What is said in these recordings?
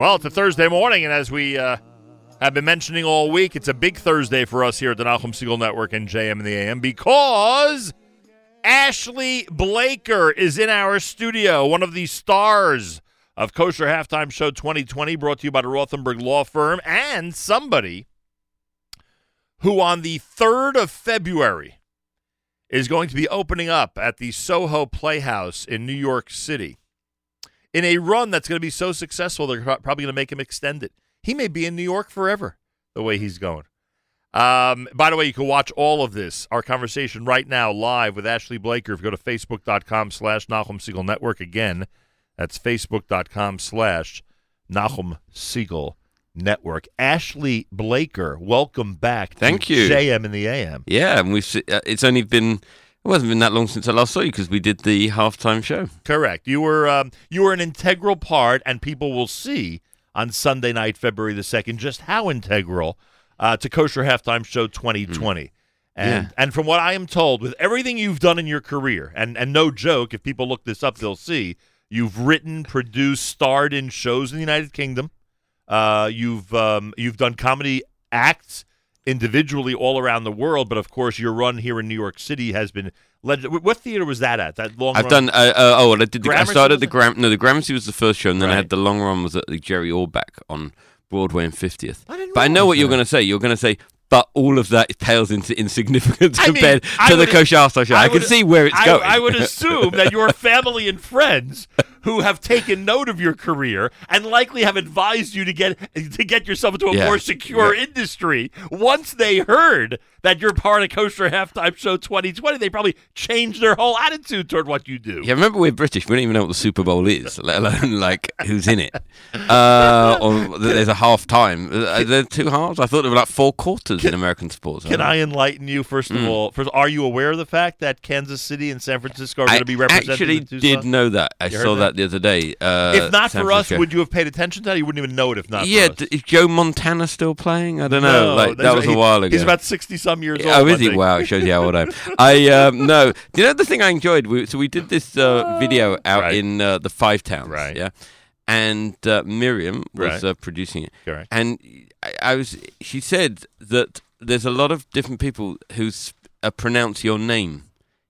Well, it's a Thursday morning, and as we uh, have been mentioning all week, it's a big Thursday for us here at the Nachum Segal Network and JM and the AM because Ashley Blaker is in our studio, one of the stars of Kosher Halftime Show 2020, brought to you by the Rothenberg Law Firm, and somebody who on the 3rd of February is going to be opening up at the Soho Playhouse in New York City in a run that's going to be so successful, they're probably going to make him extend it. He may be in New York forever the way he's going. Um, by the way, you can watch all of this, our conversation right now, live with Ashley Blaker. If you go to facebook.com slash Nachum Segal Network again, that's facebook.com slash Nachum Segal Network. Ashley Blaker, welcome back. Thank you. JM in the AM. Yeah, and we've uh, it's only been it hasn't been that long since I last saw you because we did the halftime show. Correct. You were um, you were an integral part, and people will see on Sunday night, February the second, just how integral uh, to Kosher Halftime Show 2020. Mm. And yeah. and from what I am told, with everything you've done in your career, and and no joke, if people look this up, they'll see you've written, produced, starred in shows in the United Kingdom. Uh, you've um, you've done comedy acts individually all around the world, but of course your run here in New York City has been legend. What theater was that at? That long. I've run? done. Uh, uh, oh, I did. The, I started the Gram. No, the Gramercy was the first show, and then right. I had the long run was at the Jerry Orbach on Broadway and 50th. But I know what that. you're going to say. You're going to say, but all of that pales into insignificance I compared mean, to the Kosher show. I, I can see where it's I, going. I would assume that your family and friends who have taken note of your career and likely have advised you to get to get yourself into a yeah. more secure yeah. industry. Once they heard that you're part of Kosher Halftime Show 2020, they probably changed their whole attitude toward what you do. Yeah, remember we're British. We don't even know what the Super Bowl is, let alone like who's in it. Uh, or there's a half time. Uh, are there two halves? I thought there were like four quarters can, in American sports. Can I enlighten you first of mm. all? First, are you aware of the fact that Kansas City and San Francisco are going to be represented? I actually did know that. I you saw that? The other day. Uh, if not for us, would you have paid attention to that? You wouldn't even know it if not. Yeah, d- is Joe Montana still playing? I don't no, know. Like that was he, a while ago. He's about sixty some years yeah, old. Oh, is he? Wow, it shows you how old I am. I um, no. Do you know the thing I enjoyed? We, so we did this uh, video out right. in uh, the Five Towns. Right. Yeah. And uh, Miriam was right. uh, producing it. Correct. And I, I, was. She said that there's a lot of different people who uh, pronounce your name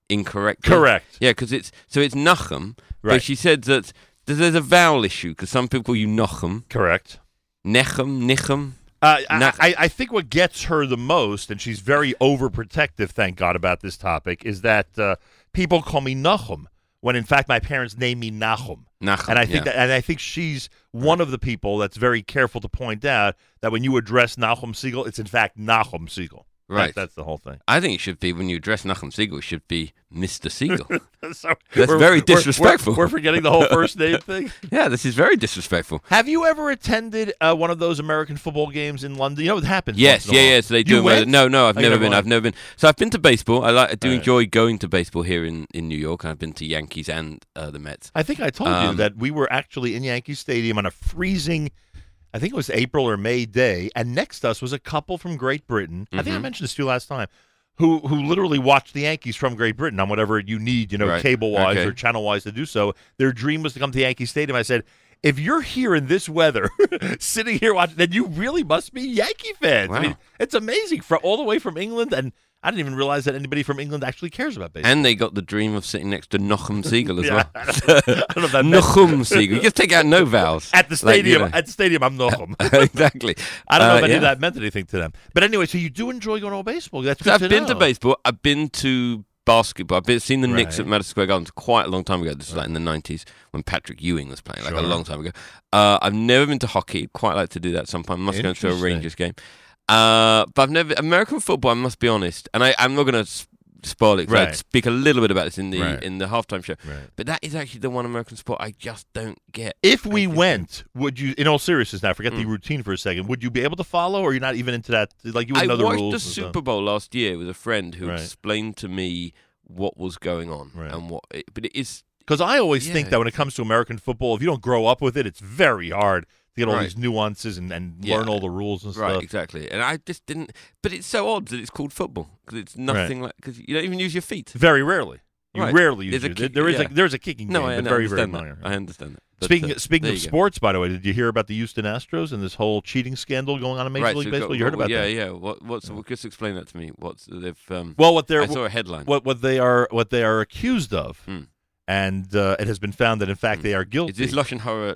incorrectly. Correct. Yeah, because it's so it's Nachum. Right. But she said that there's a vowel issue because some people call you Nachum. Correct. Nechem, Nichem. Uh, I, I, think what gets her the most, and she's very overprotective, thank God, about this topic, is that uh, people call me Nachum when in fact my parents named me Nachum. Nachum, and I think yeah. that, and I think she's one of the people that's very careful to point out that when you address Nachum Segal, it's in fact Nachum Segal. Right. That, that's the whole thing. I think it should be when you address Nachum Segal, it should be Mr. Segal. so That's very disrespectful. We're, we're, forgetting the whole first name thing. yeah, this is very disrespectful. Have you ever attended uh, one of those American football games in London? You know what happens. Yes, yeah, yeah. So they do. You went? No, no, I've Oh, never been. never I've never been. So I've been to baseball. I like. I do Right. enjoy going to baseball here in, in New York. I've been to Yankees and uh, the Mets. I think I told you Um, that we were actually in Yankee Stadium on a freezing, I think it was April or May day, and next to us was a couple from Great Britain. I think I Mhm. mentioned this to you last time. Who who literally watched the Yankees from Great Britain on whatever you need, you know, Right. cable wise Okay. or channel wise to do so. Their dream was to come to Yankee Stadium. I said, if you're here in this weather, sitting here watching, then you really must be Yankee fans. I mean, it's amazing for all the way from England, and I didn't even realize that anybody from England actually cares about baseball. And they got the dream of sitting next to Nochem Segal as Yeah, well. I don't know- if that Nochem Segal. You just take out no vowels. at the Like, you stadium. know. At the stadium, I'm Nochem. exactly. I don't know Uh, if any yeah. of that meant anything to them. But anyway, so you do enjoy going to baseball. That's So I've to been know. to baseball. I've been to basketball. I've been, seen the Knicks at Madison Square Garden quite a long time ago. This was like in the nineties when Patrick Ewing was playing, like Sure. a long time ago. Uh, I've never been to hockey. Quite like to do that sometime. Must go to a Rangers game. Uh, but I've never American football. I must be honest, and I, I'm not going to spoil it. Right. I speak a little bit about this in the Right. in the halftime show. Right. But that is actually the one American sport I just don't get. If we I went, would you? In all seriousness, now forget the Mm. routine for a second. Would you be able to follow, or you're not even into that? Like you wouldn't know the watched rules. the and stuff? Super Bowl last year with a friend who Right. explained to me what was going on Right. and what. It, but it is Because I always think that when it comes to American football, if you don't grow up with it, it's very hard to get all Right. these nuances and, and Yeah. learn all the rules and Right, stuff. exactly. And I just didn't. But it's so odd that it's called football because it's nothing like because you don't even use your feet. Very rarely. You Right. rarely use There's it. kick- there is yeah. a there's a kicking No, game, I, but I very very understand minor. that. I understand that. But, speaking uh, speaking of you go. sports, by the way, did you hear about the Houston Astros and this whole cheating scandal going on in Major right, League so Baseball? go- you heard about yeah, that? Yeah, What? What's? well, Just explain that to me. What's they've? Um, Well, what they're I saw a headline. what what they are what they are accused of, Hmm. and uh, it has been found that in fact they are guilty. Is this Lashon Hara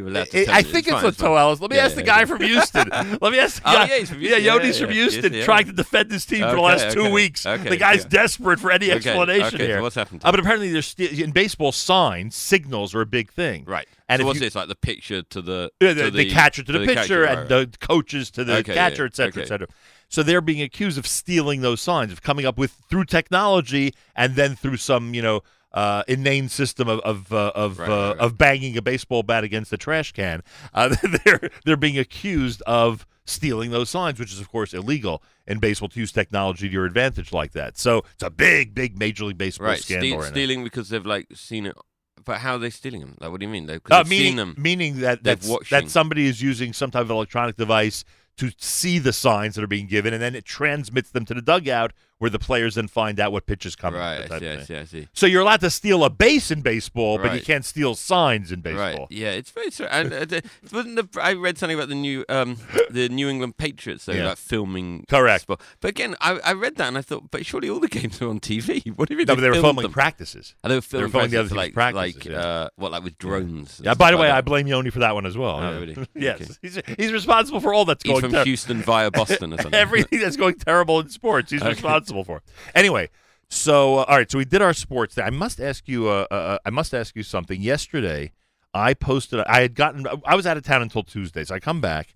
Allowed to I- tell I me. think it's fine, fine. Latoelis. Let me Yeah, ask the guy from Houston. Let me ask. the Oh, guy- yeah, he's from Houston. Yeah, Yoni's from. Houston, trying to defend his team for the Okay, last two okay. weeks. Okay, the guy's desperate for any explanation okay, so here. what's happened to Uh, but apparently, there's sti- in baseball signs, signals are a big thing. Right. And so what's you- this like? The picture to the Yeah, to the, the catcher to the, pitcher catcher, and right. the coaches to the Okay, catcher, yeah, etc., okay. et. So they're being accused of stealing those signs, of coming up with through technology and then through some, you know, uh, inane system of of uh, of, Right, uh, right, right. of banging a baseball bat against a trash can. Uh, they're they're being accused of stealing those signs, which is of course illegal in baseball to use technology to your advantage like that. So it's a big, big Major League Baseball right. scandal. Right now. stealing because they've like seen it. But how are they stealing them? Like, what do you mean? They've, Uh, they've meaning, seen them. meaning that that's, that somebody is using some type of electronic device to see the signs that are being given, and then it transmits them to the dugout where the players then find out what pitch is coming. Right. I see. I see. I see. So you're allowed to steal a base in baseball, but you can't steal signs in baseball. Right. Yeah, it's very true. And uh, wasn't the, I read something about the new um, the New England Patriots. They Yeah. like filming. Correct. sport. But again, I, I read that and I thought, but surely all the games are on TV. What mean? No, but they were filming them? practices. And they were they were filming, filming the other practices, like practices, like yeah. uh, what like with drones. and Yeah. By the way. I blame Yoni for that one as well. Oh, Yeah. really? yes, Okay. he's he's responsible for all that's He's going. from ter- Houston via Boston or something. Everything that's going terrible in sports, he's Okay. responsible for. Anyway, so uh, all right, so we did our sports thing. I must ask you. Uh, uh, I must ask you something. Yesterday, I posted. I had gotten. I was out of town until Tuesday, so I come back,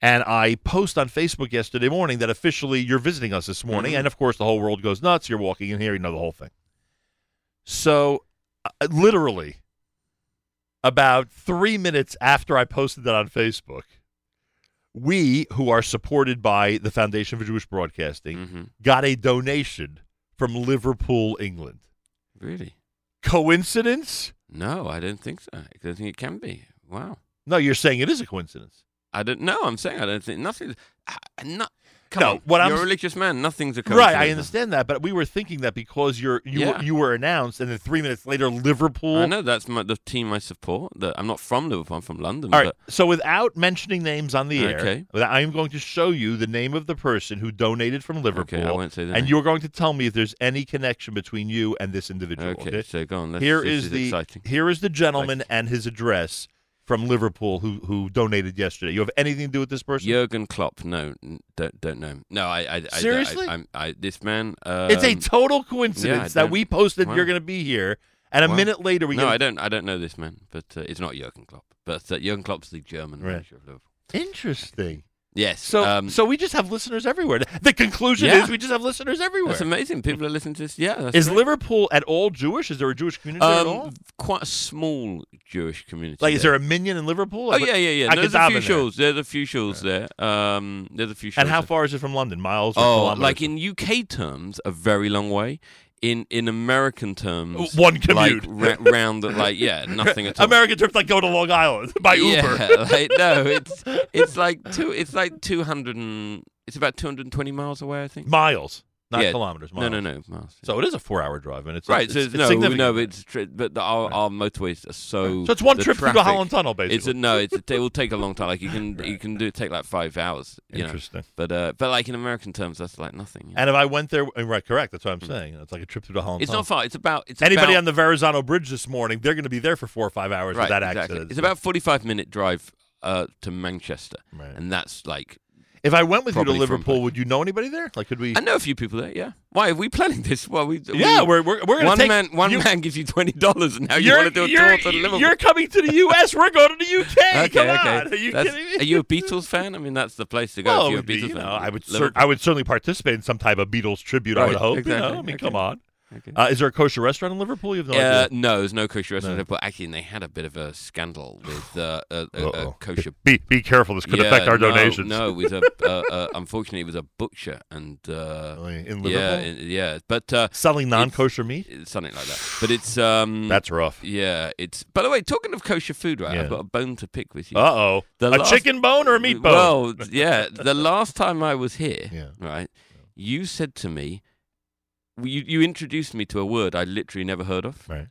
and I post on Facebook yesterday morning that officially you're visiting us this morning, Mhm. and of course the whole world goes nuts. You're walking in here, you know the whole thing. So, uh, literally, about three minutes after I posted that on Facebook, we, who are supported by the Foundation for Jewish Broadcasting, hmm got a donation from Liverpool, England. Really? Coincidence? No, I don't think so. I don't think it can be. Wow. No, you're saying it is a coincidence. I don't know. I'm saying I don't think nothing. Not. Come No, on. what I'm You're a s- religious man. Nothing's a Right. I understand that, but we were thinking that because you're you Yeah. were, you were announced, and then three minutes later, Liverpool. I know that's my, the team I support. The, I'm not from Liverpool. I'm from London. All right. So without mentioning names on the air, Okay. I am going to show you the name of the person who donated from Liverpool, okay, I won't say that. and you're going to tell me if there's any connection between you and this individual. okay, okay? So go on. Let's, Here this is the exciting. here is the gentleman and his address from Liverpool who who donated yesterday. You have anything to do with this person? Jurgen Klopp. No, don't don't know. No, I. I I- Seriously? I, I'm- I, this man. Um, it's a total yeah, coincidence that we posted wow. you're going to be here, and a Wow. minute later we no, I don't. I don't know this man, but uh, it's not Jurgen Klopp. But uh, Jurgen Klopp's the German Right. manager of Liverpool. interesting. Yes. So um, so we just have listeners everywhere. The conclusion Yeah. is we just have listeners everywhere. that's amazing. People are listening to this. Yeah. That's Is great. Liverpool at all Jewish? Is there a Jewish community there at all? um, quite a small Jewish community. Like, is there. there a minyan in Liverpool? Oh yeah, yeah, yeah. I There's a few there. shows. There's a few shows there. Um, there's a few shows. And how there. far is it from London? Miles? Or Oh, like in UK terms, a very long way. In in American terms, One commute. like ra- round, like yeah, nothing at all. American trips like go to Long Island by Uber. Yeah, like, no, it's it's like two. It's like two hundred and it's about two hundred and twenty miles away, I think. Miles, not Yeah. kilometers. No, Miles. no, no, miles. So it is a four-hour drive, and it's right. It's, so it's, no, significant. no, it's tri- but the, our, our motorways are so. so it's one trip through the Holland Tunnel, basically. It's a no. It's it will take a long time. Like you can you can do take like five hours. You know, Interesting. but uh, but like in American terms, that's like nothing. you know. And if I went there, right, correct. That's what I'm saying. It's like a trip through the Holland It's Tunnel. not far. It's about it's Anybody about, on the Verrazano Bridge this morning, they're going to be there for four or five hours right, with that exactly. accident. It's about forty five minute drive uh, to Manchester, Right. and that's like If I went with you to Liverpool, would you know anybody there? Like, could we? I know a few people there. Yeah. Why are we planning this? Well, we yeah, we, we're we're, we're going to one take man one you, man gives you twenty dollars, and now you You're, want to do a you're, tour to Liverpool. you're coming to the U.S. We're going to the U.K. okay, Come okay. on. Are you That's- kidding me? Are you a Beatles fan? I mean, that's the place to go. well, if you're a would be, Beatles you know, fan. I would cer- I would certainly participate in some type of Beatles tribute. I would Right, hope. You exactly, know, I mean, okay. come on. Okay. Uh, is there a kosher restaurant in Liverpool? You have no Uh, idea. no, there's no kosher restaurant, No. but actually, they had a bit of a scandal with uh, a, a, a kosher. Be be careful. This could Yeah, affect our no, donations. No, it was a. uh, uh, unfortunately, it was a butcher, and uh, in Liverpool, yeah, in- yeah, but uh, selling non-kosher meat. it's something like that. But it's um, That's rough. yeah, it's. By the way, talking of kosher food, right? Yeah. I've got a bone to pick with you. Uh oh. A last- chicken bone or a meat bone? Well, yeah. The last time I was here, Yeah. right, you said to me, you, you introduced me to a word I literally never heard of Right.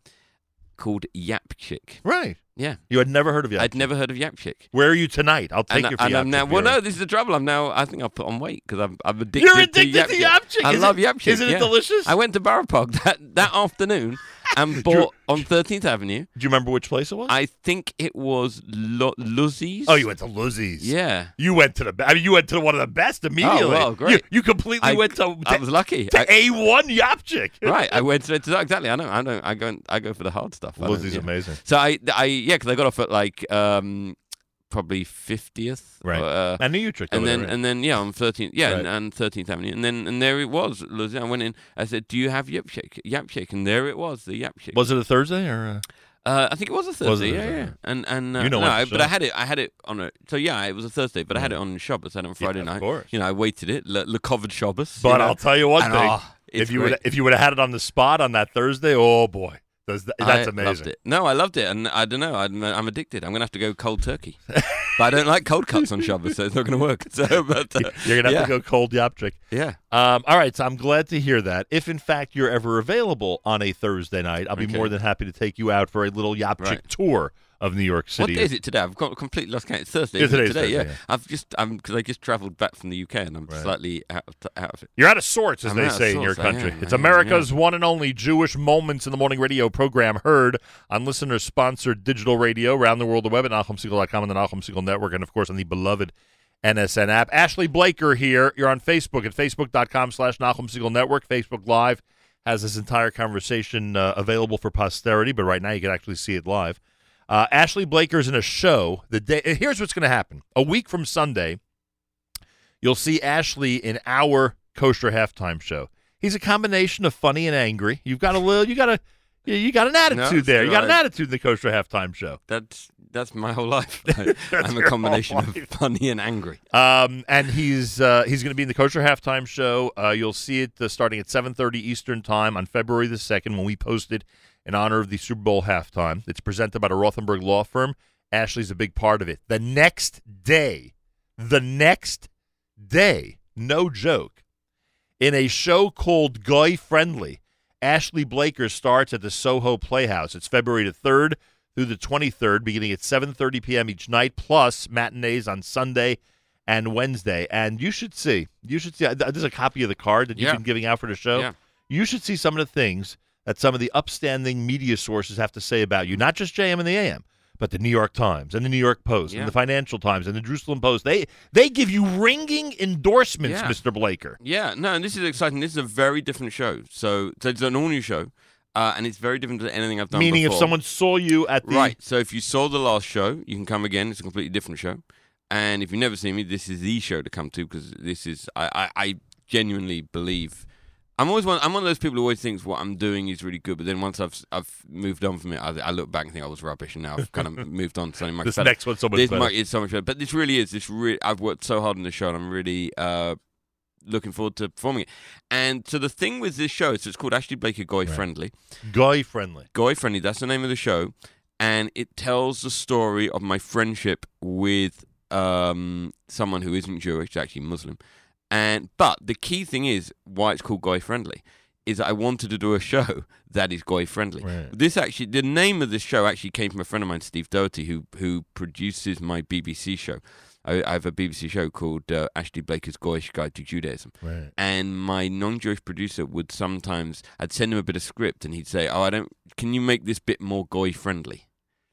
called Yapchik. Right. Yeah, You had never heard of Yap. I'd never heard of Yapchik. Where are you tonight? I'll take And, you for and I'm now. Well, no, this is the trouble. I'm now. I think I've put on weight because I'm. I'm addicted. You're addicted to Chick. Yapchik. I Is love it- yapchik. Isn't it yeah. delicious? I went to Park that that afternoon and bought on 13th Avenue. Do you remember which place it was? I think it was Lo- Luzzies. oh, you went to Lizzie's. Yeah. You went to the. be- I mean, you went to one of the best immediately. well, great. You, you completely I, went to, I was lucky. to a one Yapchik. right, I went to. Exactly. I know. I know. I go. I go for the hard stuff. I don't- Lizzie's yeah. amazing. So I, I yeah, because I got off at like um, probably fiftieth, Right. Uh, I knew you tricked and then right? and then yeah, on thirteenth, yeah, Right. and- and thirteenth Avenue, and then and there it was. I went in. I said, "Do you have yap shake? Yap shake?" And there it was, the yap shake. was it a Thursday or? Uh, Uh, I think it was a Thursday. Was it a yeah, Thursday? yeah. And and uh, You know no, I, but. I had it. I had it on a. So yeah, it was a Thursday, but I had it on Shabbos and on Friday of night. course. You know, I waited it. Le, lekoved Shabbos. but you know. I'll tell you one thing: oh, if you would if you would have had it on the spot on that Thursday, oh boy, that's, amazing. No, I loved it, and I don't know. I'm, I'm addicted. I'm gonna have to go cold turkey, but I don't like cold cuts on Shabbos, so it's not gonna work. So, but uh, You're gonna have yeah, to go cold Yapchik. Yeah, Um, all right, so I'm glad to hear that. If in fact you're ever available on a Thursday night, I'll be Okay. more than happy to take you out for a little Yapchik Right. tour of New York City. what day is it today? I've got completely lost count. It's Thursday. Yeah, today. Thursday, yeah. yeah. I've just I'm because I just travelled back from the UK and I'm Right. slightly out of, out of it. You're out of sorts, as I'm they say in your country. am, it's am, America's one and only Jewish Moments in the Morning radio program heard on listener-sponsored digital radio around the world, the web at NachumSegal.com and the Nachum Segal Network, and, of course, on the beloved NSN app. Ashley Blaker here. You're on Facebook at facebook.com slash Nachum Segal Network. Facebook Live has this entire conversation uh, available for posterity, but right now you can actually see it live. Uh, Ashley Blaker's in a show. The day. Here's what's going to happen. A week from Sunday, you'll see Ashley in our kosher halftime show. He's a combination of funny and angry. You've got a little. You got a. You you got an attitude it's there. You got an attitude in the kosher halftime show. That's that's my whole life. I'm a combination of funny and angry. Um, and he's uh, he's going to be in the kosher halftime show. Uh, you'll see it uh, starting at 7:30 Eastern time on February the second when we post it in honor of the Super Bowl halftime. It's presented by the Rothenberg Law Firm. Ashley's a big part of it. The next day, the next day, no joke, in a show called Guy Friendly, Ashley Blaker starts at the Soho Playhouse. It's February the third through the 23rd, beginning at 7:30 p.m. each night, plus matinees on Sunday and Wednesday. And you should see, you should see. There's a copy of the card that you've Yeah. been giving out for the show. Yeah. You should see some of the things that some of the upstanding media sources have to say about you, not just JM and the AM, but the New York Times and the New York Post Yeah. and the Financial Times and the Jerusalem Post. They they give you ringing endorsements, Yeah. Mr. Blaker. Yeah, no, and this is exciting. This is a very different show. So, so it's an all new show, uh, and it's very different to anything I've done. Meaning, if someone saw you at the Right. So if you saw the last show, you can come again. It's a completely different show. And if you've never seen me, this is the show to come to because this is I, I, I genuinely believe. I'm always one. I'm one of those people who always thinks what I'm doing is really good, but then once I've I've moved on from it, I, I look back and think I was rubbish, and now I've kind of moved on to something much this better. next one's so much this better. might, it's so much better, but this really is. This really, I've worked so hard on the show, and I'm really uh, looking forward to performing it. And so the thing with this show is it's called Ashley Blaker Goy Friendly. Guy friendly. Goy Friendly, that's the name of the show. And it tells the story of my friendship with um, someone who isn't Jewish, actually Muslim. And but the key thing is why it's called Goy Friendly is that I wanted to do a show that is Goy friendly. Right. This actually, the name of this show actually came from a friend of mine, Steve Doherty, who who produces my BBC show. I, I have a BBC show called uh, Ashley Blaker's Goyish Guide to Judaism. Right. And my non-Jewish producer would sometimes, I'd send him a bit of script, and he'd say, "Oh, I don't. Can you make this bit more goy friendly?"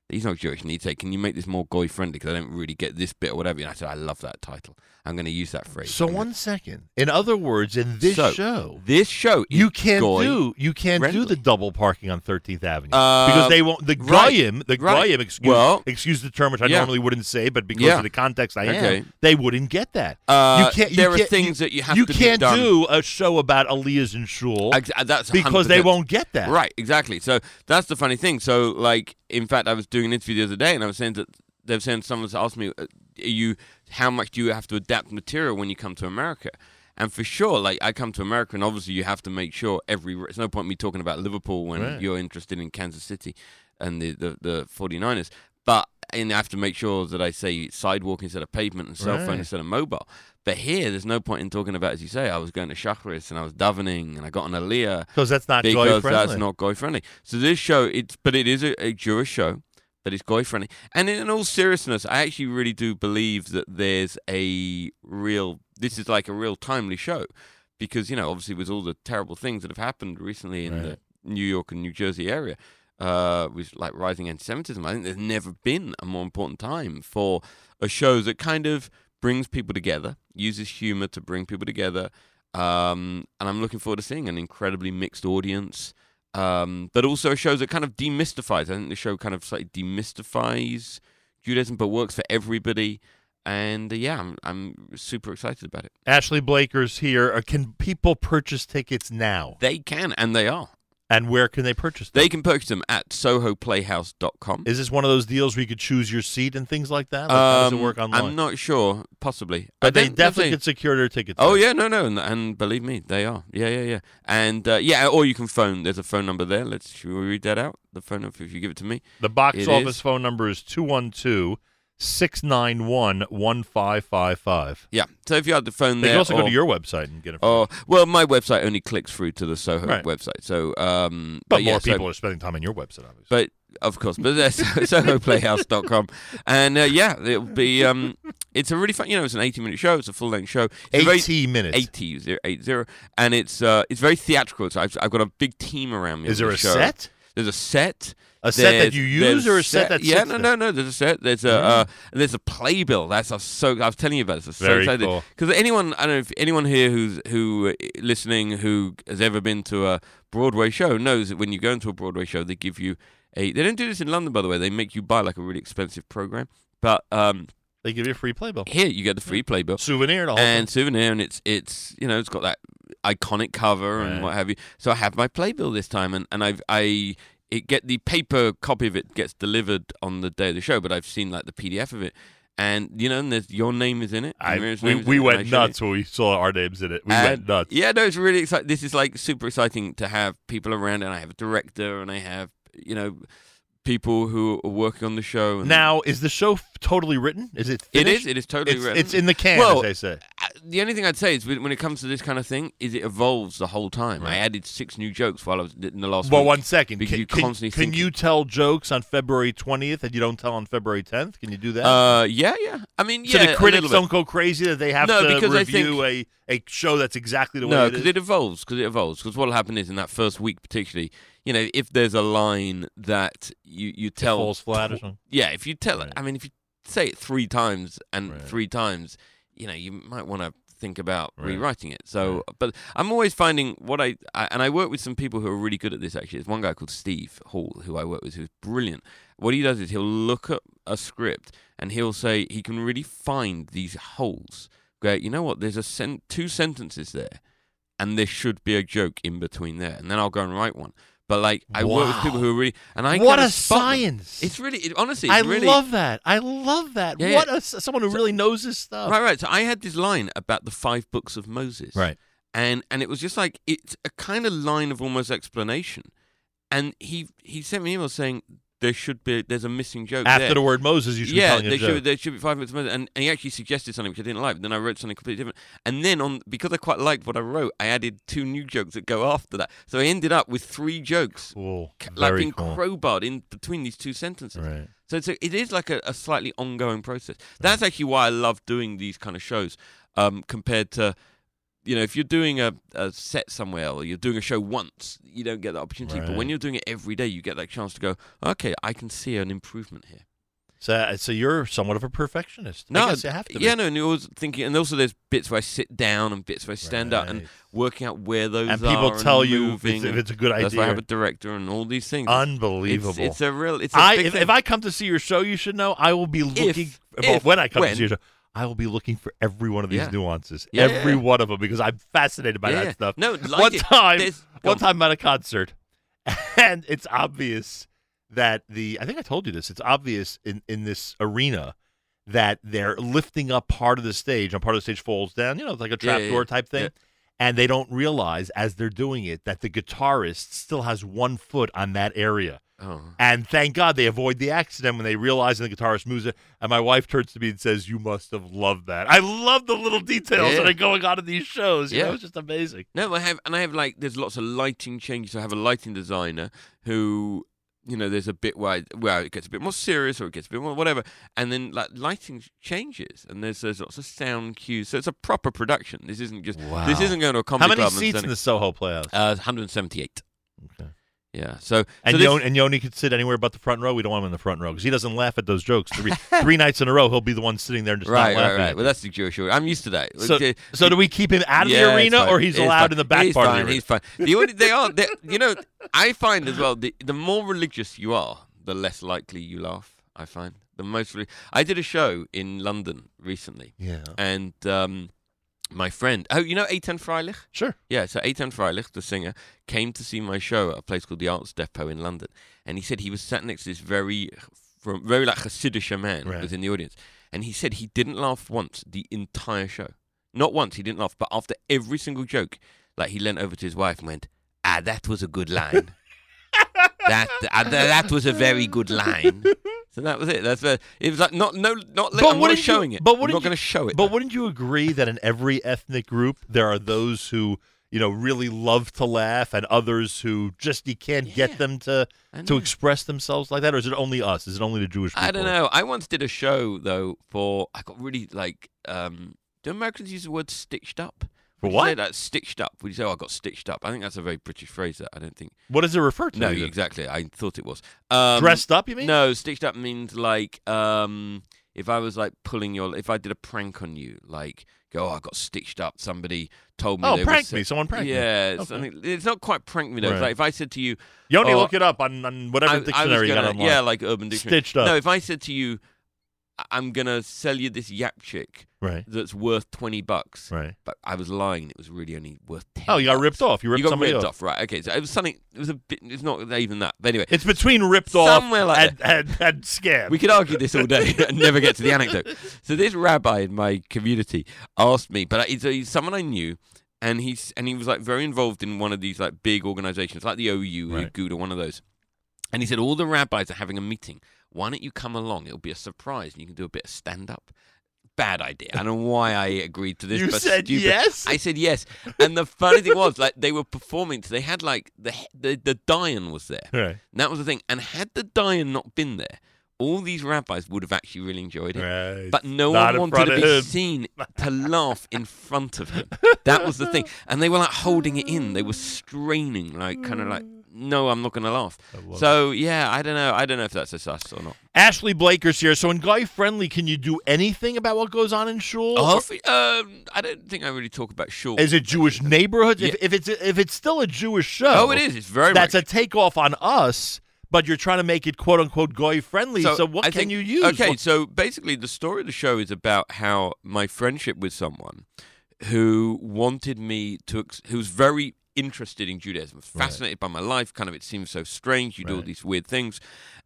He's not Jewish, and he'd say, "Can you make this more goy friendly? Because I don't really get this bit or whatever." And I said, "I love that title. I'm going to use that phrase." So I'm gonna- one second. In other words, in this So, show, this show, you can't do you can't do the double parking on 13th Avenue Uh, because they won't. The right, goyim, the right. goyim, excuse Well- excuse the term which I Yeah. normally wouldn't say, but because Yeah. of the context I am, they wouldn't get that. Uh, you can't. You there are can't, things you, that you have you to can't do a show about Aliyah's and Shul Ex- uh, that's because they won't get that. Right, exactly. So that's the funny thing. So, like, in fact, I was doing an interview the other day, and I was saying that they were saying someone's asked me, uh, "Are you how much do you have to adapt material when you come to America?" And for sure, like I come to America, and obviously you have to make sure every. It's no point me talking about Liverpool when Right. you're interested in Kansas City and the the, the 49ers. but and I have to make sure that I say sidewalk instead of pavement and cell phone instead of mobile. But here, there's no point in talking about, as you say, I was going to Shachris and I was davening and I got an Aliyah Because that's not because joy friendly. that's not goy friendly. So this show, it's but it is a, a Jewish show, but it's goy friendly. And in all seriousness, I actually really do believe that there's a real. This is like a real timely show because you know, obviously, with all the terrible things that have happened recently in the New York and New Jersey area. Uh, with like rising anti-Semitism, I think there's never been a more important time for a show that kind of brings people together, uses humor to bring people together, um, and I'm looking forward to seeing an incredibly mixed audience. Um, but also a show that kind of demystifies. I think the show kind of slightly demystifies Judaism, but works for everybody. And uh, yeah, I'm I'm super excited about it. Ashley Blaker's here. Uh, Can people purchase tickets now? They can, and they are. And where can they purchase them? They can purchase them at SohoPlayhouse.com. Is this one of those deals where you could choose your seat and things like that? Like, how does it Um, work online? I'm not sure. Possibly, but they definitely could secure their tickets. Oh yeah, no, no, and, and believe me, they are. Yeah, yeah, yeah. And uh, yeah, or you can phone. There's a phone number there. Let's should we read that out? The phone number if you give it to me. The box It office is. phone number is 212 691 1555. Yeah. So if you have the phone there, can also go to your website and get it. Oh well, my website only clicks through to the Soho Right. website. So, um, but yeah, more so- people are spending time on your website, obviously. but of course, but that's SohoPlayhouse.com, and uh, yeah, it'll be. Um, it's a really fun. You know, it's an eighty-minute show. It's a full-length show. It's a very- minutes. 80, zero- eight zero, and it's uh, it's very theatrical. So I've, I've got a big team around me. Is there a show. set? There's a set. A set that you use or a set that yeah no no no there's a set there's a uh, there's a playbill. That's I'm so I was telling you about this. I'm so Very excited cool. because anyone I don't know if anyone here who's who uh, listening who has ever been to a Broadway show knows that when you go into a Broadway show they give you a they don't do this in London by the way. They make you buy like a really expensive program. But um They give you a free playbill. here you get the free playbill. Souvenir, whole and souvenir, and it's it's you know it's got that iconic cover Right. and what have you. So I have my playbill this time, and and I've I it get the paper copy of it gets delivered on the day of the show, but I've seen like the PDF of it, and you know, and there's your name is in it. I, we we it, went nuts when we saw our names in it. We And- went nuts. Yeah, no, it's really exciting. This is like super exciting to have people around, and I have a director, and I have you know people who are working on the show. And Now, is the show f- totally written? Is it? it Finished? is. It is totally It's, written. it's in the can, Well, as they say. The only thing I'd say is when it comes to this kind of thing is it evolves the whole time. I added six new jokes while I was in the last Well, one second. because Can, you can- constantly can think- you tell jokes on February 20th that you don't tell on February 10th? Can you do that? Uh, yeah, yeah. I mean, so the critics don't go crazy that they have No, to because I review a, a show that's exactly the way No, because is. it evolves. Because it evolves. Because what'll happen is in that first week, particularly, you know, if there's a line that you you It tell falls flat or something. Yeah, if you tell Right. it, I mean, if you say it three times and Right. three times, you know, you might want to think about Right. rewriting it. So, but I'm always finding what I, I and I work with some people who are really good at this. Actually, there's one guy called Steve Hall who I work with who's brilliant. What he does is he'll look at a script and he'll say he can really find these holes. Go, you know what? There's a sen- two sentences there, and there should be a joke in between there, and then I'll go and write one. But like I work with people who are really, and I what a spot them. science! It's really, it, honestly, I really, love that. I love that. Yeah, what yeah. a someone who really knows his stuff. Right, right. So I had this line about the five books of Moses. Right. And and it was just like it's a kind of line of almost explanation. And he he sent me an email saying there should be there's a missing joke After there. the word Moses, you should yeah, be there should there should be five minutes of Moses. And, and he actually suggested something which I didn't like. But then I wrote something completely different. And then on because I quite liked what I wrote, I added two new jokes that go after that. So I ended up with three jokes. Cool. ca- Like being cool. crowbarred in between these two sentences. Right. So it's a, it is like a, a slightly ongoing process. That's actually why I love doing these kind of shows, um, compared to, you know, if you're doing a, a set somewhere or you're doing a show once, you don't get that opportunity. But when you're doing it every day, you get that chance to go, okay, I can see an improvement here. So, uh, so you're somewhat of a perfectionist. No, I guess you have to. be. yeah, no, and you're always thinking, and also there's bits where I sit down and bits where I stand up and Right. working out where those and are people tell you if moving. it's, if it's a good That's why I idea. have a director and all these things. Unbelievable. It's, it's a real. It's a I big if, if I come to see your show, you should know I will be looking. well, if, when I come when. to see your show, I will be looking for every one of these Yeah. nuances, Yeah, every yeah. one of them, because I'm fascinated by that stuff. No, like one it. time, one on. time I'm at a concert, and it's obvious that the I think I told you this. It's obvious in in this arena that they're lifting up part of the stage, and part of the stage falls down. You know, it's like a trapdoor type thing. And they don't realize as they're doing it that the guitarist still has one foot on that area. Oh. And thank God they avoid the accident when they realize and the guitarist moves it. And my wife turns to me and says, "You must have loved that." I love the little details Yeah. that are going on in these shows. You Yeah. know, it's just amazing. No, I have, and I have like there's lots of lighting changes. I have a lighting designer who, you know, there's a bit where where it gets a bit more serious or it gets a bit more whatever, and then like lighting changes, and there's there's lots of sound cues. So it's a proper production. This isn't just Wow. this isn't going to a comedy How many club seats in the Soho Playhouse? Uh, 178. Okay. Yeah. So And, so and Yoni could sit anywhere but the front row. We don't want him in the front row because he doesn't laugh at those jokes. Three, three nights in a row, he'll be the one sitting there and just right, not laugh right, right. Well, that's the Jewish order. I'm used to that. so, Okay. so do we keep him out of Yeah, the arena, or he's It's allowed fine. in the back he's part fine, of the? He's fine. The only they are, they, you know, I find as well the the more religious you are, the less likely you laugh. I find the most. Re- I did a show in London recently, yeah, and um, my friend, oh, you know, Eitan Freilich. sure. Yeah, so Eitan Freilich, the singer, came to see my show at a place called the Arts Depot in London, and he said he was sat next to this very, from very like Hasidic man Right. was in the audience, and he said he didn't laugh once the entire show. Not once he didn't laugh, but after every single joke, like he leant over to his wife and went, "Ah, that was a good line. that uh, that was a very good line." So that was it. That's uh, it. Was like not no not. But I'm not wouldn't you- showing it. but I'm you- going to show it. But wouldn't you agree that in every ethnic group there are those who you know really love to laugh and others who just you can't Yeah. get them to to express themselves like that, or is it only us? Is it only the Jewish people? I don't know. I once did a show though for I got really like um do Americans use the word stitched up? For you say that stitched up? Would you say oh I got stitched up? I think that's a very British phrase that I don't think What does it refer to? No, it exactly. I thought it was. Um dressed up. You mean? No, stitched up means like um if I was like pulling your if I did a prank on you, like go, oh, I got stitched up, somebody told me Oh, prank me. Someone pranked me. yeah, it's, Okay. it's not quite prank me though. Right. like if I said to you, You only Oh, look it up on, on whatever I, I was dictionary you got online. yeah, like Urban Dictionary. Stitched up. No, if I said to you, "I- I'm gonna sell you this yapchik Right. that's worth twenty bucks, Right. but I was lying. It was really only worth ten. Oh, you got bucks. ripped off. You ripped you got ripped off. off. right? Okay, so it was something. It was a bit. It's not even that. But anyway, It's between ripped Somewhere off like and, and, and scam. we could argue this all day and never get to the anecdote. So this rabbi in my community asked me, but he's, he's someone I knew, and he's and he was like very involved in one of these like big organizations, like the OU, Right. Gouda, one of those. And he said all the rabbis are having a meeting. Why don't you come along? It'll be a surprise, and you can do a bit of stand up. Bad idea. I don't know why I agreed to this. you but said stupid. yes. I said yes, and the funny thing was, like they were performing. They had like the the the Dayan was there. right. And that was the thing. And had the Dayan not been there, all these rabbis would have actually really enjoyed it. Right. But no Not one wanted to be seen to laugh in front of him. That was the thing. And they were like holding it in. They were straining, like kind of like, no, I'm not going to laugh. Love So yeah, I don't know. I don't know if that's a sus or not. Ashley Blaker's here. So in Guy Friendly, can you do anything about what goes on in Shul? Oh, um, I don't think I really talk about shul. Is it Jewish neighborhoods? If, Yeah. if it's if it's still a Jewish show, Oh, it is. It's very That's much. a takeoff on us, but you're trying to make it quote unquote Guy friendly. So, what I can think- you use? Okay, What- so basically, the story of the show is about how my friendship with someone who wanted me to, who was very interested in Judaism, was Right. fascinated by my life. Kind of, it seems so strange. You do all these weird things,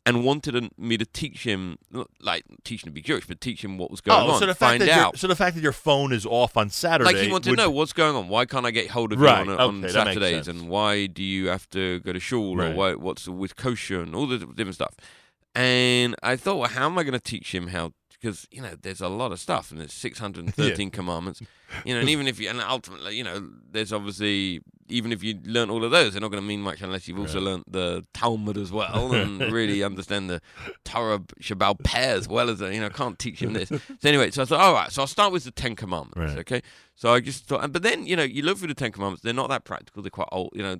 and wanted me to teach him, like teach him to be Jewish, but teach him what was going oh, on. so the fact find that out. so the fact that your phone is off on Saturday, Like he wanted would- to know what's going on. Why can't I get hold of Right, you on, on okay, makes Saturdays? And why do you have to go to shul? Right. Or why, what's with kosher and all the different stuff? And I thought, well, how am I going to teach him how? Because you know, there's a lot of stuff, and there's 613 commandments. You know, and even if you, and ultimately, you know, there's obviously even if you learn all of those, they're not going to mean much unless you've also Right. learnt the Talmud as well and really understand the Torah Sheba'al Peh as well as you know, can't teach him this. So anyway, so I thought, all right, so I'll start with the Ten Commandments, Right. okay? So I just thought, but then you know, you look through the Ten Commandments, they're not that practical. They're quite old, you know,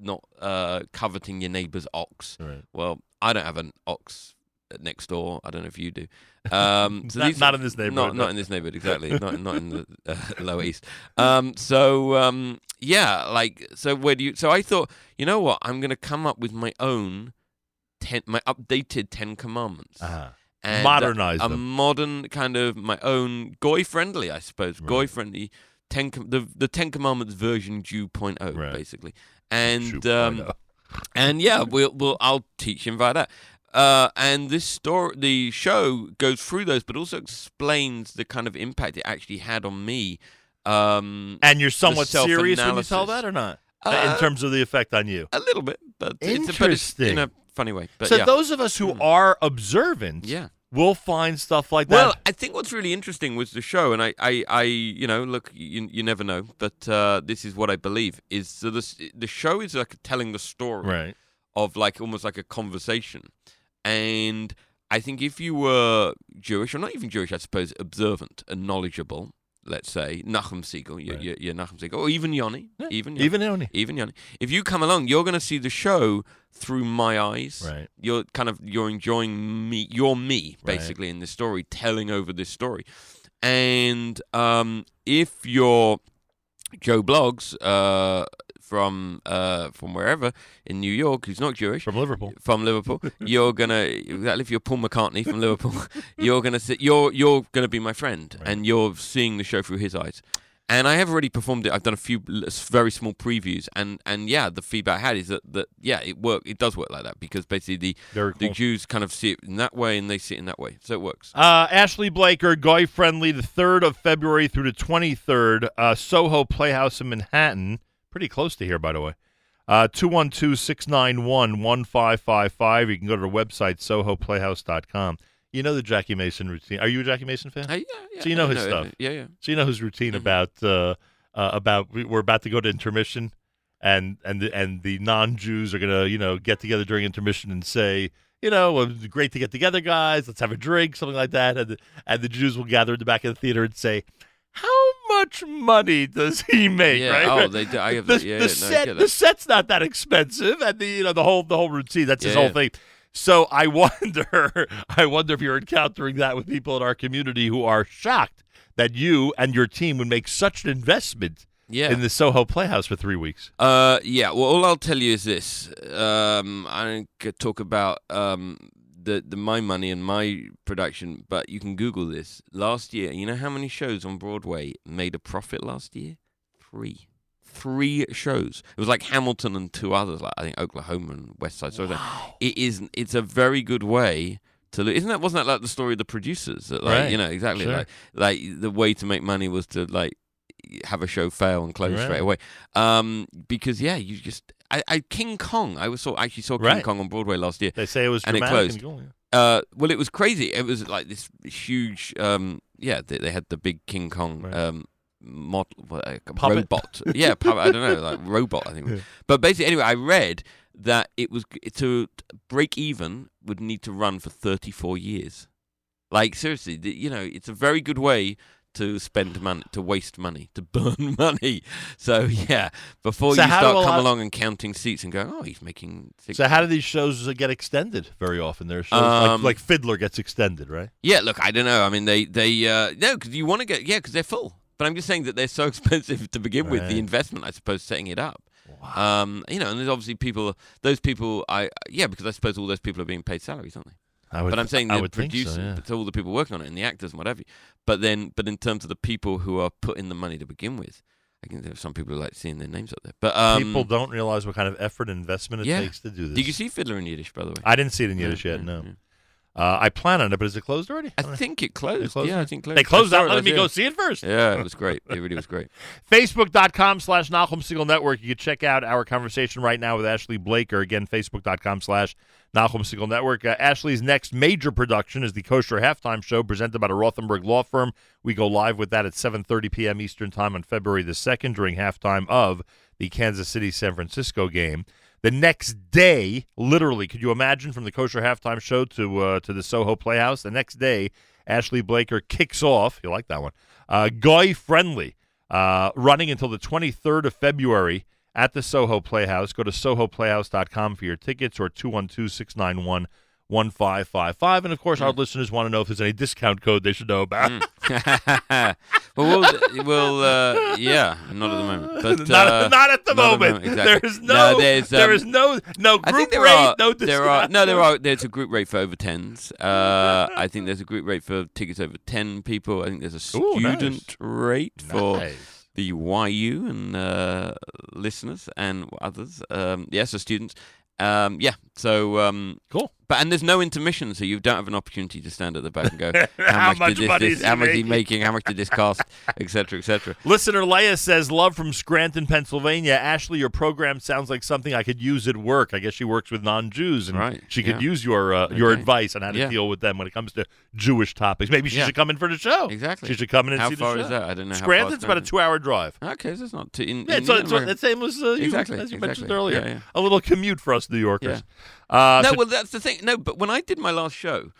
not uh, coveting your neighbour's ox. Right. Well, I don't have an ox next door. I don't know if you do. Um, so Not- these- not in this neighborhood, Not, no. not in this neighborhood, exactly. not not in the uh, Lower East. Um, so um, yeah, like so. Where do you? So I thought, you know what? I'm going to come up with my own ten, my updated Ten Commandments. Uh-huh. and Modernize a, a modern kind of my own goy friendly, I suppose. Right. Goy friendly. Ten com- the the Ten Commandments version Jew point oh Right. basically, and um, and yeah, we'll, we'll I'll teach him via that. Uh, and this story, the show goes through those, but also explains the kind of impact it actually had on me. Um, and you're somewhat serious when you tell that, or not? Uh, in terms of the effect on you. a little bit, but it's, but it's in a funny way. But so yeah. those of us who are observant yeah. will find stuff like that. Well, I think what's really interesting was the show, and I, I, I you know, look, you, you never know, but uh, this is what I believe is so this, the show is like telling the story right. of like almost like a conversation, and I think if you were Jewish or not even Jewish, I suppose observant and knowledgeable, let's say Nachum Segal, you're, Right. you're, Nachum Segal, or even Yoni, Yeah, even Yoni, Even only. even Yoni. If you come along, you're going to see the show through my eyes. Right. You're kind of you're enjoying me. You're me Right. basically in this story, telling over this story. And um, if you're Joe Bloggs uh, from uh, from wherever in New York, who's not Jewish, From Liverpool. from Liverpool, you're gonna exactly if you're Paul McCartney from Liverpool, you're gonna sit, you're you're gonna be my friend, Right. and you're seeing the show through his eyes. And I have already performed it. I've done a few very small previews, and and yeah, the feedback I had is that that yeah, it work. It does work like that because basically the Very the. Jews kind of see it in that way, and they see it in that way, so it works. Uh, Ashley Blaker, Guy Friendly, the 3rd of February through the 23rd, uh, Soho Playhouse in Manhattan. Pretty close to here, by the way. Uh, 212 691 1555. You can go to the website, sohoplayhouse.com. You know the Jackie Mason routine. Are you a Jackie Mason fan? Uh, yeah, yeah, So you know his stuff. Yeah, yeah. So you know his routine Mhm. about uh, uh, about we- we're about to go to intermission, and and the, and the non-Jews are gonna you know get together during intermission and say you know great to get together, guys. Let's have a drink, something like that, and the, and the Jews will gather in the back of the theater and say, "How much money does he make?" Yeah, right? oh, they do- I have the, that, yeah, the yeah, set get the set's not that expensive, and the you know the whole the whole routine. That's his whole thing. So I wonder, I wonder if you're encountering that with people in our community who are shocked that you and your team would make such an investment Yeah. in the Soho Playhouse for three weeks. Uh, yeah. Well, all I'll tell you is this. Um, I get- talk about um the the my money and my production, but you can Google this. Last year, you know how many shows on Broadway made a profit last year? Three. Three shows. It was like Hamilton and two others, like I think Oklahoma and West Side. So it is. It's a very good way to. lo- Isn't that? Wasn't that like the story of the producers? That, like Right. you know exactly. Sure. Like like the way to make money was to like have a show fail and close Right. straight away. Um, because yeah, you just I, I King Kong. I was saw actually saw King Right. Kong on Broadway last year. They say it was And it closed. cool, yeah. Uh, well, it was crazy. It was like this huge. Um, yeah, they, they had the big King Kong. Right. Um, model what, like robot yeah i don't know like robot i think Yeah. but basically anyway i read that it was to break even would need to run for 34 years like seriously you know it's a very good way to spend money to waste money to burn money so yeah before So you start coming lot- along and counting seats and going oh he's making six So how do these shows get extended? Very often, their shows Um, like, like Fiddler gets extended, right? Yeah, look, I don't know. I mean, they they uh, no, because you want to get yeah, because they're full. But I'm just saying that they're so expensive to begin with. The investment, I suppose, setting it up. Um, you know, and there's obviously people. Those people, I yeah, because I suppose all those people are being paid salaries, aren't they? Would, but I'm saying the would think producers, so, yeah. but all the people working on it, and the actors and whatever. But then, but in terms of the people who are putting the money to begin with, I think there are some people who like seeing their names up there. But um, People don't realize what kind of effort and investment it Yeah. takes to do this. did you see Fiddler in Yiddish, by the way? I didn't see it in Yiddish Yeah, yet. No. Uh, I plan on it, but is it closed already? I think it closed. closed yeah. I think closed. they closed out. it Let me go see it first. Yeah, it was great. It really was great. Facebook.com slash Nachum Segal Network. You can check out our conversation right now with Ashley Blaker. Again, Facebook.com slash Nachum Segal Network. Uh, Ashley's next major production is the Kosher Halftime Show presented by the Rothenberg Law Firm. We go live with that at 7.30 p.m. Eastern Time on February the 2nd during halftime of the Kansas City-San Francisco game. The next day, literally, could you imagine from the Kosher Halftime Show to uh, to the Soho Playhouse? The next day, Ashley Blaker kicks off. You like that one? Uh, Guy Friendly, uh, running until the 23rd of February at the Soho Playhouse. Go to sohoplayhouse.com for your tickets or 212 691 1555. And of course, our listeners want to know if there's any discount code they should know about. well, we'll, we'll uh, yeah, not at the moment. But, not, uh, not at the not at the moment. moment, exactly. There is no, No, there's, um, is no, no group there rate, are. no there are no. There are. There's a group rate for over tens. Uh, I think there's a group rate for tickets over ten people. I think there's a Ooh, nice. student rate for Nice. the YU and uh, listeners and others. Um, yes, the students. Um, yeah. So um, Cool. But and there's no intermission, so you don't have an opportunity to stand at the back and go, how, How much, much did this, money this- is he how much he making?" How much did this cost, etc., etc. Listener Leia says, "Love from Scranton, Pennsylvania. Ashley, your program sounds like something I could use at work. I guess she works with non-Jews, and Right, she could yeah. use your uh, your Okay. advice on how to Yeah. deal with them when it comes to Jewish topics. Maybe she Yeah. should come in for the show. Exactly. She should come in and How see far the show. is that? I don't know. Scranton's about a two-hour drive. Okay, so it's not too. In, Yeah, in it's, it's, the same as uh, you, Exactly, as you exactly. mentioned earlier. A little commute for us New Yorkers. Uh, no, so- well, that's the thing. No, but when I did my last show,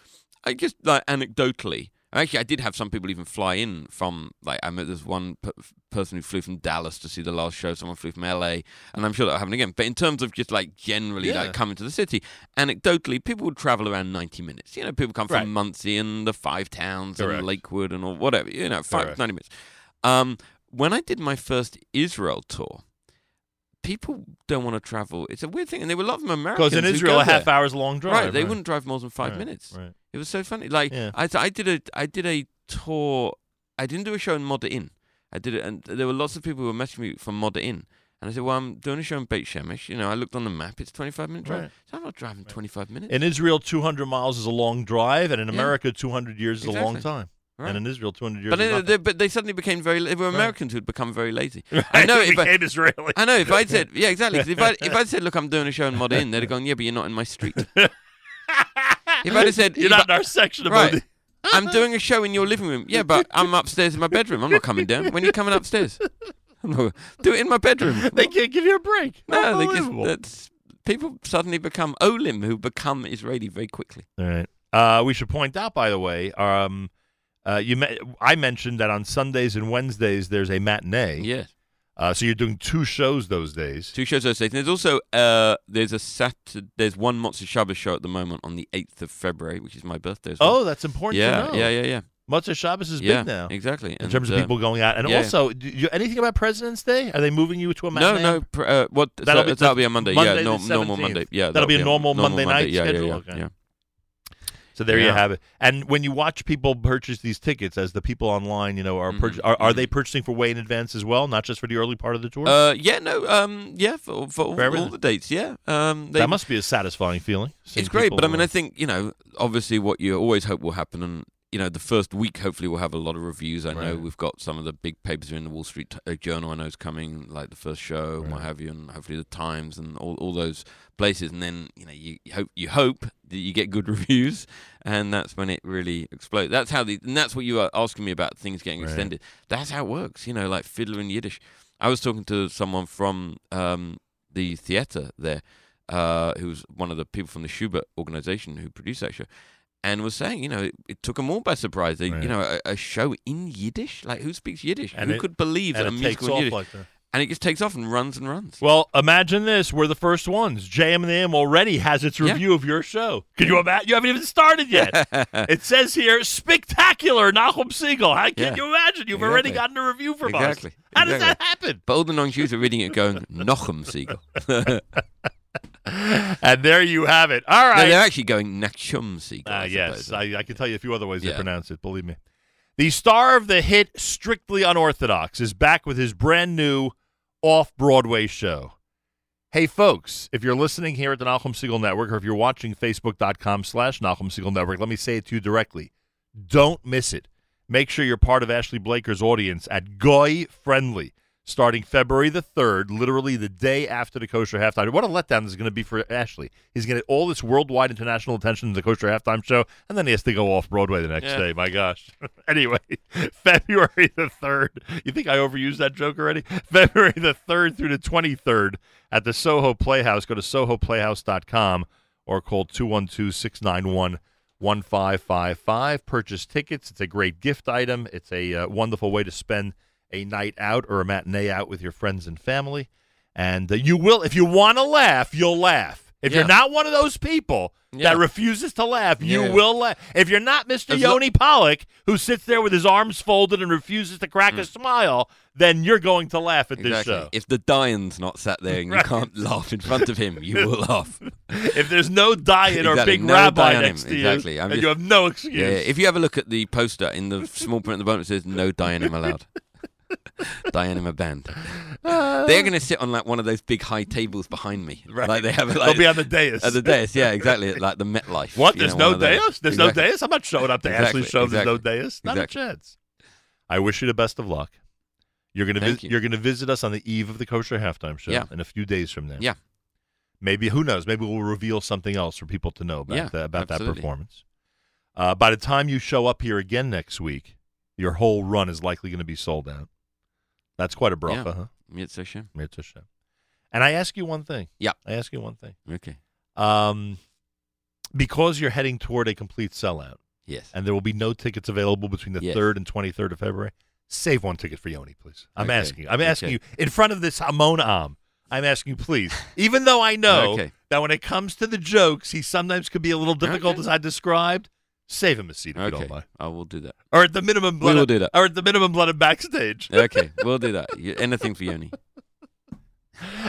I just like anecdotally. Actually, I did have some people even fly in from like I met there's one p- person who flew from Dallas to see the last show. Someone flew from LA, and I'm sure that'll happen again. But in terms of just like generally Yeah. like coming to the city, anecdotally, people would travel around 90 minutes. You know, people come Right. from Monsey and the Five Towns Correct. and Lakewood and all whatever. You know, five, Correct. 90 minutes. Um, when I did my first Israel tour. People don't want to travel. It's a weird thing, and there were a lot of Americans. because in Israel, a half there. hour's a long drive. Right, they wouldn't drive more than five Right, minutes. Right. It was so funny. Like Yeah. I, I did a, I did a tour. I didn't do a show in Modi'in. I did it, and there were lots of people who were messaging me from Modi'in. And I said, "Well, I'm doing a show in Beit Shemesh. You know, I looked on the map. It's 25 minute drive. Right. So I'm not driving 25 minutes. In Israel, 200 miles is a long drive, and in Yeah. America, 200 years is a long time. Right. And in Israel, 200 years but, they, they, but they suddenly became very. They were Right. Americans who'd become very lazy. Right, I know if I, became Israeli. I know if I'd said, yeah, exactly. if I if I'd said, look, I'm doing a show in Modi'in, they'd have gone, yeah, but you're not in my street. if I'd have said, You're not I- in our section of Right. I'm doing a show in your living room. Yeah, but I'm upstairs in my bedroom. I'm not coming down. When are you coming upstairs? Do it in my bedroom. They can't give you a break. no, they just that's people suddenly become Olim who become Israeli very quickly. All right. Uh, we should point out, by the way, um, uh, you me- I mentioned that on Sundays and Wednesdays there's a matinee. Yes, Uh, so you're doing two shows those days. two shows those days. And there's also uh, there's a Saturday. There's one Motzei Shabbos show at the moment on the 8th of February, which is my birthday. As well. Oh, that's important yeah, to know. yeah, yeah, yeah, Motzei Shabbos is yeah. big now Exactly. in terms of people going out. And yeah. also, you, anything about President's Day? Are they moving you to a matinee? no. Pr- uh, what? That'll That'll, be- that'll be a Monday. Monday yeah, no, normal Monday. Yeah, That'll be a a normal Monday night yeah, schedule? Yeah, Okay. yeah, yeah. So there you have it. And when you watch people purchase these tickets, as the people online, you know, are Mhm, purch- are, are they mhm. purchasing for way in advance as well, not just for the early part of the tour? Uh, yeah, no, um, yeah, for, for, all, all the dates, yeah. Um, they, that must be a satisfying feeling. it's great, but I mean, I think you know, obviously, what you always hope will happen, and you know, the first week hopefully we'll have a lot of reviews. I know we've got some of the big papers in the Wall Street uh, Journal. I know is coming, like the first show, and what have you, and hopefully the Times and all, all those places. And then you know, you, you hope you hope that you get good reviews, and that's when it really explodes. That's how the, and that's what you are asking me about things getting Right. extended. That's how it works. You know, like fiddler in Yiddish. I was talking to someone from um, the theatre there, uh, who was one of the people from the Shubert organization who produced that show, and was saying, you know, it, it took them all by surprise. They, Right. You know, a, a show in Yiddish, like who speaks Yiddish? And who it- could believe that a musical Yiddish? like that. and it just takes off and runs and runs. Well, imagine this: we're the first ones. JM and the AM already has its Yeah. review of your show. Could you imagine? You haven't even started yet. it says here, spectacular, Nachum Segal. How can Yeah. you imagine? You've already gotten a review from Exactly. us. How does that happen? but all the non-Jews are reading it, going Nochem Siegel. no, And there you have it. All right. they're actually going Nachum Siegel. Uh, I yes, suppose. I, I can tell you a few other ways Yeah. to pronounce it. Believe me. The star of the hit "Strictly Unorthodox" is back with his brand new off-Broadway show. Hey, folks! If you're listening here at the Nachum Segal Network, or if you're watching Facebook.com/slash Nachum Segal Network, let me say it to you directly: Don't miss it. Make sure you're part of Ashley Blaker's audience at Goy Friendly, starting February the third, literally the day after the Kosher Halftime. What a letdown this is going to be for Ashley. He's going to get all this worldwide international attention to the Kosher Halftime Show, and then he has to go off Broadway the next Yeah. day. My gosh. anyway, February the third. You think I overused that joke already? February the third through the twenty third at the Soho Playhouse. Go to sohoplayhouse.com or call 212 691 1555. Purchase tickets. It's a great gift item. It's a uh, wonderful way to spend a night out or a matinee out with your friends and family. And uh, you will, if you want to laugh, you'll laugh. If you're not one of those people Yeah. that refuses to laugh, you Yeah. will laugh. If you're not Mr. As lo- Yoni Pollock, who sits there with his arms folded and refuses to crack a smile, then you're going to laugh at this Mm. Exactly. show. If the Dayan's not sat there and Right. you can't laugh in front of him, you will laugh. if there's no diet or big No rabbi next to Exactly. you, I'm just- you have no excuse. Yeah, if you ever look at the poster in the small print at the bottom, it says "No Dayanim allowed." Dayanim banned. Uh, They're going to sit on like one of those big high tables behind me. Right. Like they have it They'll be on the dais. at the dais. Yeah, exactly. Like the MetLife. What? There's know, no dais? There's Exactly. no dais? I'm not showing up to Exactly, Ashley's show. There's no exactly. dais. Not Exactly. a chance. I wish you the best of luck. You're gonna Thank vis- you. you're gonna visit us on the eve of the kosher halftime show Yeah. in a few days from now. Yeah. Maybe who knows? Maybe we'll reveal something else for people to know about Yeah, that, about that performance. Uh, by the time you show up here again next week, your whole run is likely going to be sold out. That's quite a bracha, Yeah. huh? Mitzvah Shem. Mitzvah Shem. And I ask you one thing. Yeah. I ask you one thing. Okay. Um, because you're heading toward a complete sellout, Yes. and there will be no tickets available between the Yes. 3rd and 23rd of February, save one ticket for Yoni, please. I'm Okay. asking you. I'm asking Okay. you in front of this Hamon Am. I'm asking you, please. Even though I know Okay. that when it comes to the jokes, he sometimes could be a little difficult, as I described. Save him a seat if you don't mind, I will do that. or at the minimum, blood we will do that. Or at the minimum, blood him backstage. Okay, we'll do that. Anything for Yoni.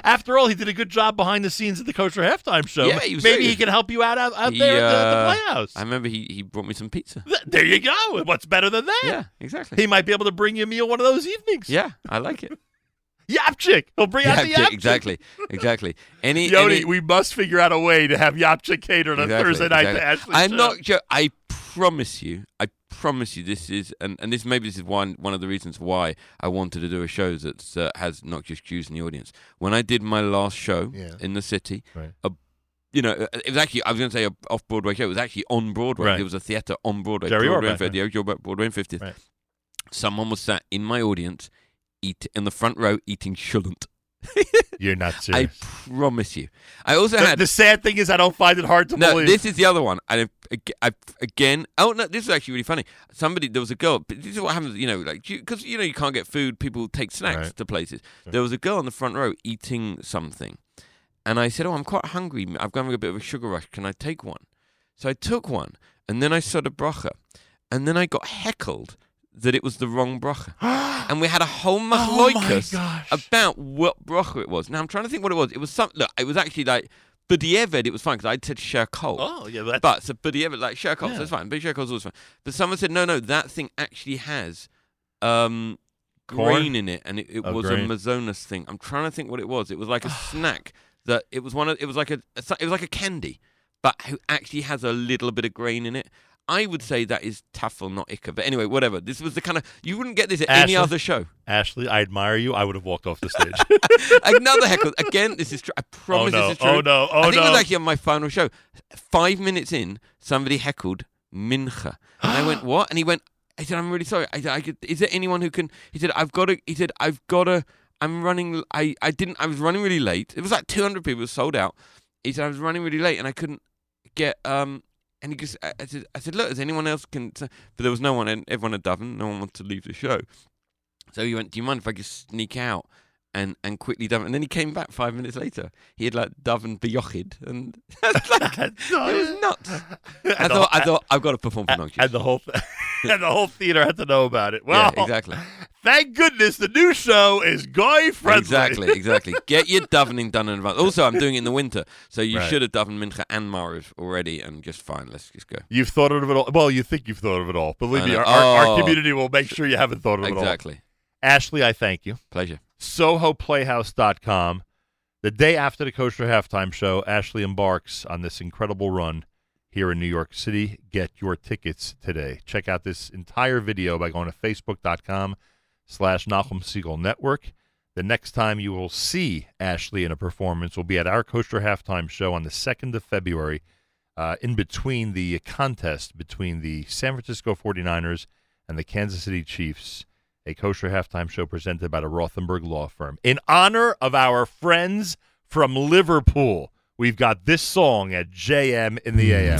After all, he did a good job behind the scenes at the Kosher halftime show. Yeah, he was Maybe he can help you out out, out He, there at the, uh, the Playhouse. I remember he, he brought me some pizza. Th- There you go. What's better than that? Yeah, exactly. He might be able to bring you a meal one of those evenings. Yeah, I like it. Yapchik. He'll bring out the Yapchik, Yapchik. exactly, exactly. Any, Yoni, any we must figure out a way to have Yapchik catered on exactly, Thursday night exactly. to Ashley. I'm show. not. Jo- I promise you. I promise you. This is, and, and this maybe this is one one of the reasons why I wanted to do a show that uh, has not just Jews in the audience. When I did my last show Yeah. in the city, Right. a, you know, it was actually I was going to say a off Broadway show. It was actually on Broadway. Right. It was a theatre on Broadway. Jerry Broadway 50th, yeah, Broadway and 50th. Right. Someone was sat in my audience, eat in the front row eating cholent. You're not serious. I promise you. I also the, had the sad thing is, I don't find it hard to no, believe. this is the other one. I, I, again, oh no, this is actually really funny. Somebody, there was a girl. But this is what happens, you know, like because you know you can't get food. People take snacks Right. to places. There was a girl in the front row eating something, and I said, "Oh, I'm quite hungry. I'm having a bit of a sugar rush. Can I take one?" So I took one, and then I said a bracha, and then I got heckled that it was the wrong bracha, and we had a whole oh machloikas gosh. about what bracha it was. Now I'm trying to think what it was. It was some look. It was actually like B'di'evid. It was fine because I said shehakol. oh yeah, that's, But so B'di'evid like shehakol, Yeah. so it's fine. But shehakol's always fine. But someone said no, no, that thing actually has um, grain in it, and it, it Oh, was grain. a Mezonos thing. I'm trying to think what it was. It was like a snack that it was one of. It was like a. It was like a candy, but who actually has a little bit of grain in it. I would say that is tafel, not ikka. But anyway, whatever. This was the kind of you wouldn't get this at any other show. Ashley, I admire you. I would have walked off the stage. Another heckle. Again, this is true. I promise oh no! this is true. Oh no! Oh I think no! it was actually on my final show. Five minutes in, somebody heckled Mincha. And I went, what? And he went, I said, I'm really sorry. I, I could, is there anyone who can? He said, I've got to. He said, I've got to. I'm running. I, I didn't. I was running really late. It was like 200 people. Sold out. He said, I was running really late and I couldn't get. um and he goes, I, said, I said, look, is anyone else can? But there was no one, everyone had Duven. No one wanted to leave the show. So he went, do you mind if I just sneak out and, and quickly Duven? And then he came back five minutes later. He had like Beyochid, and it's like, it was nuts. I And thought, I thought, I've got to perform for and, Nonchus. and the whole th- and the whole theater had to know about it. Well, yeah, exactly, thank goodness the new show is Goy Friendly. exactly, exactly. Get your Duvening done in advance. Also, I'm doing it in the winter, so you Right. should have Duven Mincha and Mariv already, and just fine. Let's just go. You've thought of it all. Well, you think you've thought of it all. Believe me, our, our, our Oh. community will make sure you haven't thought of it all. Exactly. Ashley, I thank you. Pleasure. SohoPlayhouse.com. The day after the Kosher Halftime Show, Ashley embarks on this incredible run here in New York City. Get your tickets today. Check out this entire video by going to Facebook.com slash Nachum Segal Network. The next time you will see Ashley in a performance will be at our Kosher Halftime Show on the 2nd of February, uh, in between the contest between the San Francisco 49ers and the Kansas City Chiefs a kosher halftime show presented by the Rothenberg Law Firm. In honor of our friends from Liverpool, we've got this song at JM in the AM.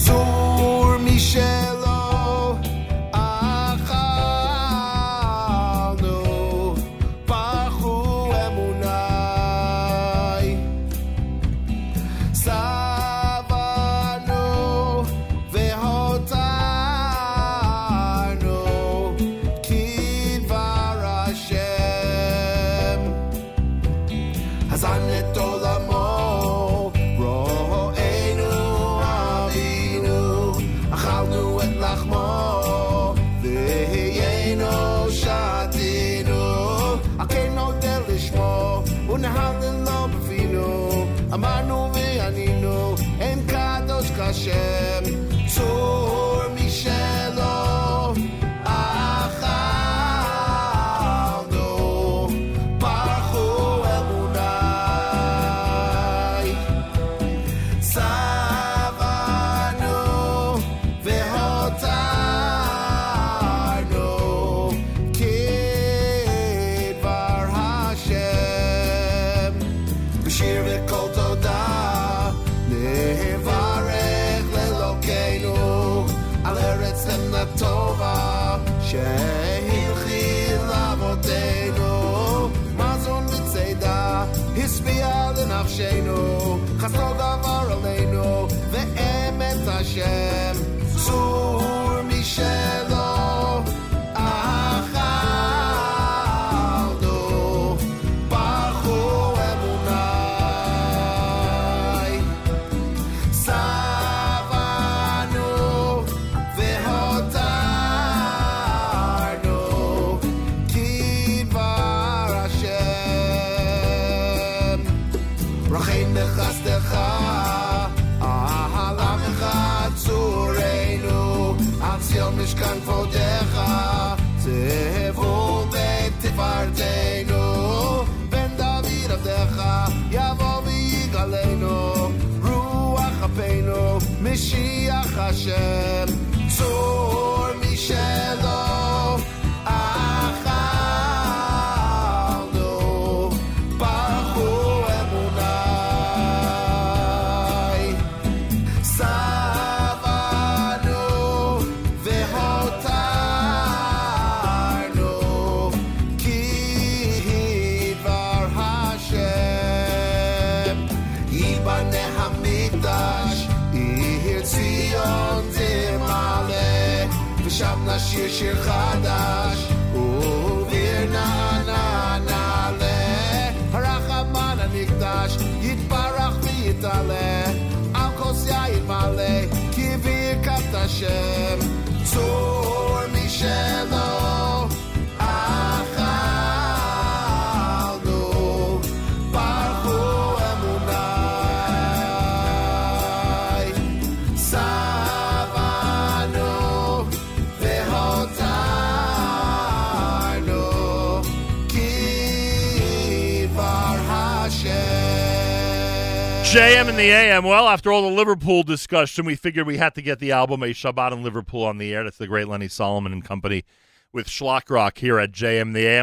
JM and the AM. Well, after all the Liverpool discussion, we figured we had to get the album A Shabbat in Liverpool on the air. That's the great Lenny Solomon and Company with Shlock Rock here at JM the AM.